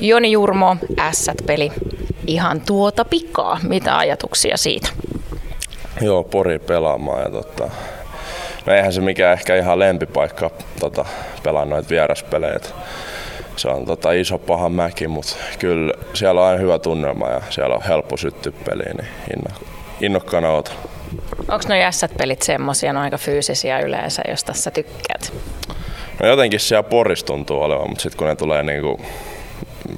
Joni Jurmo, Ässät-peli. Ihan tuota pikaa. Mitä ajatuksia siitä? Joo, Pori pelaamaan ja tota, no eihän se mikään ehkä ihan lempipaikka tota, pelaa noita vieraspelejä. Se on tota, iso paha mäki, mutta kyllä siellä on aina hyvä tunnelma ja siellä on helppo syttyä peliin, niin inno, innokkaana oota. Onko nuo jässät-pelit semmoisia, no aika fyysisiä yleensä, jos tässä tykkäät? No jotenkin siellä Poris tuntuu olevan, mutta sitten kun ne tulee niinku,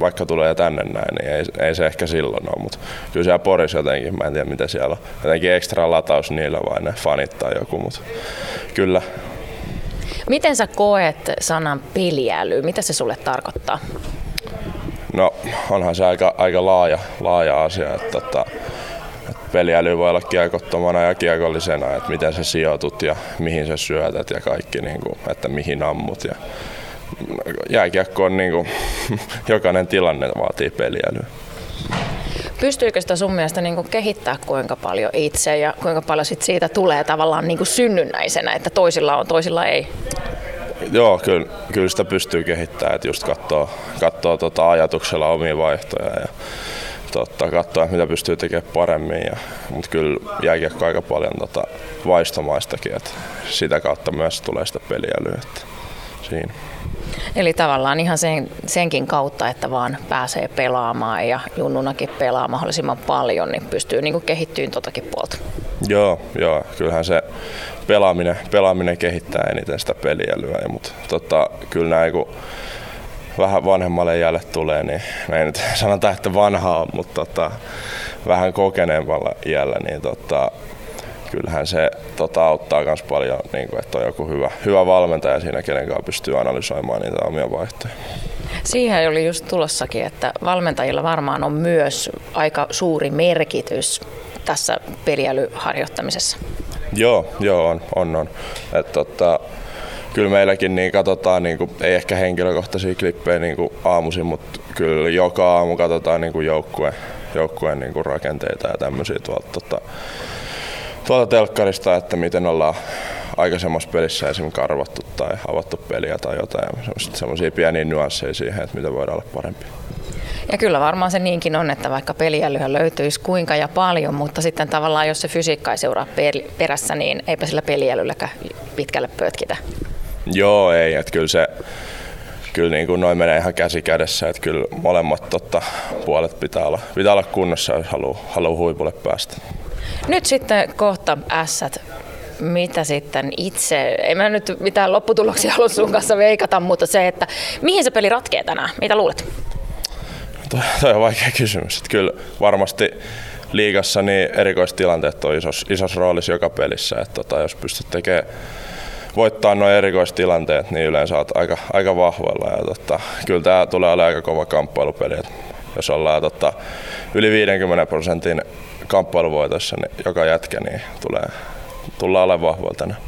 vaikka tulee tänne näin, niin ei, ei se ehkä silloin ole, mutta kyllä siellä Poris jotenkin, mä en tiedä mitä siellä on, jotenkin ekstra lataus niillä vai ne fanit tai joku, mutta kyllä. Miten sä koet sanan peliäly? Mitä se sulle tarkoittaa? No onhan se aika, aika laaja, laaja asia, että tota, peliäly voi olla kiekottomana ja kiekollisena, että miten sä sijoitut ja mihin sä syötät ja kaikki, niin kuin, että mihin ammut. Ja jääkiekko on niin kuin, jokainen tilanne vaatii peliälyä. Pystyykö sitä sun mielestä niin kuin kehittää kuinka paljon itse ja kuinka paljon sit siitä tulee tavallaan niin kuin synnynnäisenä, että toisilla on, toisilla ei? Joo, kyllä, kyllä sitä pystyy kehittämään, että just katsoo, katsoo tota ajatuksella omia vaihtoja ja tota, katsoa, mitä pystyy tekemään paremmin. Ja, mutta kyllä jääkiekko aika paljon tota, vaistomaistakin, että sitä kautta myös tulee sitä peliälyä. Että siinä. Eli tavallaan ihan sen, senkin kautta, että vaan pääsee pelaamaan ja junnunakin pelaa mahdollisimman paljon, niin pystyy niin kehittymään totakin puolta. Joo, joo, kyllähän se pelaaminen, pelaaminen kehittää eniten sitä peliälyä, mutta tota, kyllä näin kun vähän vanhemmalle jälle tulee, niin ei nyt sanota, että vanhaa, mutta tota, vähän kokeneemmalla iällä, niin tota, kyllähän se tota, auttaa myös paljon, niin kuin, että on joku hyvä, hyvä valmentaja siinä, kenen kanssa pystyy analysoimaan niitä omia vaihtoja. Siihen oli just tulossakin, että valmentajilla varmaan on myös aika suuri merkitys tässä peliälyharjoittamisessa. Joo, joo on, on, on. Et, tota, kyllä meilläkin niin katsotaan, niin kuin, ei ehkä henkilökohtaisia klippejä niin kuin aamuisin, mutta kyllä joka aamu katsotaan niin kuin joukkueen, joukkueen niin kuin rakenteita ja tämmöisiä tuolta, tota, tuolta telkkarista, että miten ollaan aikaisemmassa pelissä esimerkiksi karvattu tai avattu peliä tai jotain. Semmoisia pieniä nyansseja siihen, että miten voidaan olla parempi. Ja kyllä varmaan se niinkin on, että vaikka peliälyä löytyisi kuinka ja paljon, mutta sitten tavallaan jos se fysiikka ei seuraa perässä, niin eipä sillä peliälylläkään pitkälle pötkitä. Joo, ei. Että kyllä se, kyllä niin kuin noin menee ihan käsi kädessä, että kyllä molemmat totta, puolet pitää olla, pitää olla kunnossa, jos haluaa, haluaa huipulle päästä. Nyt sitten kohta ässät. Mitä sitten itse, en mä nyt mitään lopputuloksia halua sun kanssa veikata, mutta se, että mihin se peli ratkee tänään? Mitä luulet? Toi, toi on vaikea kysymys. Että kyllä varmasti liigassa niin erikoistilanteet on isos, isos roolissa joka pelissä. Että tota, jos pystyt tekemään voittaa nuo erikoistilanteet, niin yleensä olet aika, aika vahvoilla. Ja tota, kyllä tämä tulee olemaan aika kova kamppailupeli. Et jos ollaan tota, yli 50 prosentin kamppailuvoitossa, niin joka jätkä niin tulee, tullaan olemaan vahvoilla tänään.